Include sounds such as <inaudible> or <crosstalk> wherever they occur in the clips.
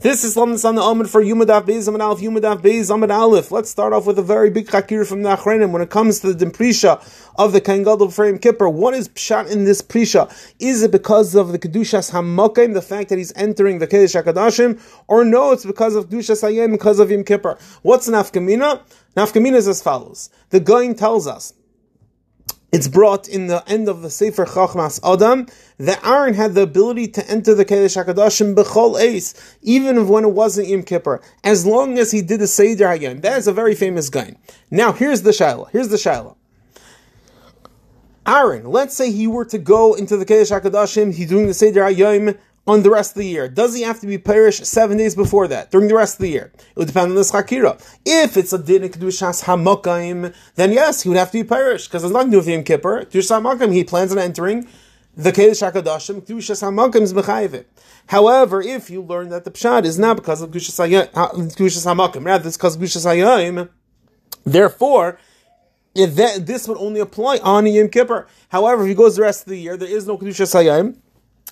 This is on the Amid for Yumadav Beis Amid Aleph, Yumadav Beis Amid Aleph. Let's start off with a very big chakir from the Achrenim when it comes to the Dimprisha of the Kohen Gadol Frame Kippur. What is Pshat in this Prisha? Is it because of the Kedushas Hamakim, the fact that he's entering the Kedush HaKadoshim, or no, it's because of Kedushas Hayim, because of Yom Kippur? What's Nafkamina? Nafkamina is as follows. The Gaon tells us, it's brought in the end of the Sefer Chochmas Adam that Aaron had the ability to enter the Kedesh Hakadoshim bechol Eis, even when it wasn't Yom Kippur, as long as he did the Seder Hayom. That is a very famous guy. Now here's the Shiloh. Here's the Shiloh. Aaron, let's say he were to go into the Kedesh Hakadoshim, he's doing the Seder Hayom on the rest of the year. Does he have to be perished seven days before that, during the rest of the year? It would depend on the chakira. If it's a din kedushas hamakayim, then yes, he would have to be perished because it's not new with Yom Kippur. Kedushas hamakayim, he plans on entering the kedush hakadashim. Kedushas hamakayim is mechayiv However, if you learn that the pshad is not because of kedushas hamakayim, rather it's because of kedushas hayim, therefore. That, this would only apply on Yom Kippur. However, if he goes the rest of the year, there is no Kedushas Hayim,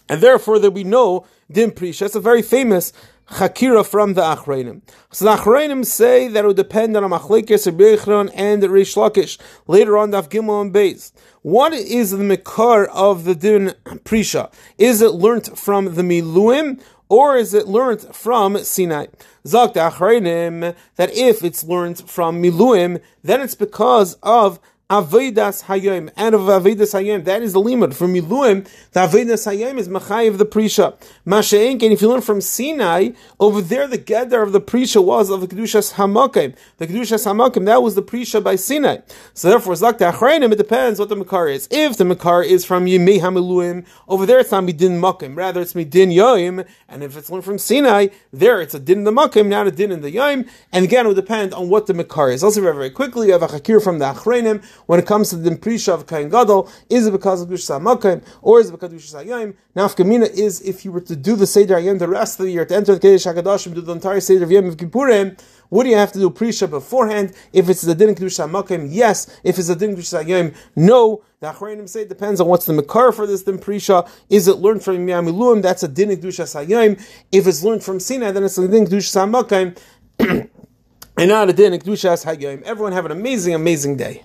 and therefore there will be no din prisha. It's a very famous chakira from the Achrayim. So the Achrayim say that it would depend on a machlekes Rebbe and Reish Lakish. Later on, Daf Gimel and Beis. What is the mikar of the din prisha? Is it learnt from the miluim? Or is it learnt from Sinai? Zak the that if it's learnt from Miluim, then it's because of Avedas Hayom, and of Avedas Hayom, that is the limit. From Miluim, the Avedas Hayom is Machayev the Prisha. Masha'enk, and if you learn from Sinai, over there the gather of the Prisha was of the Kedushas Hamakim. The Kedushas Hamakim, that was the Prisha by Sinai. So therefore, Zak Achrayim, it depends what the Makar is. If the Makar is from Yimei Hamiluim, over there it's not Midin Makim, rather it's Midin Yoim, and if it's learned from Sinai, there it's a Din in the Makim, not a Din in the Yoim, and again it would depend on what the Makar is. Also very, very quickly, you have a Chakir from the Achrayim, when it comes to the Prisha of Kohen Gadol, is it because of Gush Samakim, or is it because of Gush Sayim? Now, if Kamina is if you were to do the Seder Ayim the rest of the year, to enter the Kedesh HaKadoshim, do the entire Seder of Yom of Kippurim, would you have to do Prisha beforehand? If it's the Din Kedusha Makim, yes. If it's the Din Kedusha Yom, no. The Achrayim say it depends on what's the Makar for this Din Prisha. Is it learned from Yamiluim? That's a Din Kedusha Sayim. If it's learned from Sinai, then it's a Din Kedusha Makim. <clears throat> and not a Din Kedusha. Everyone have an amazing, amazing day.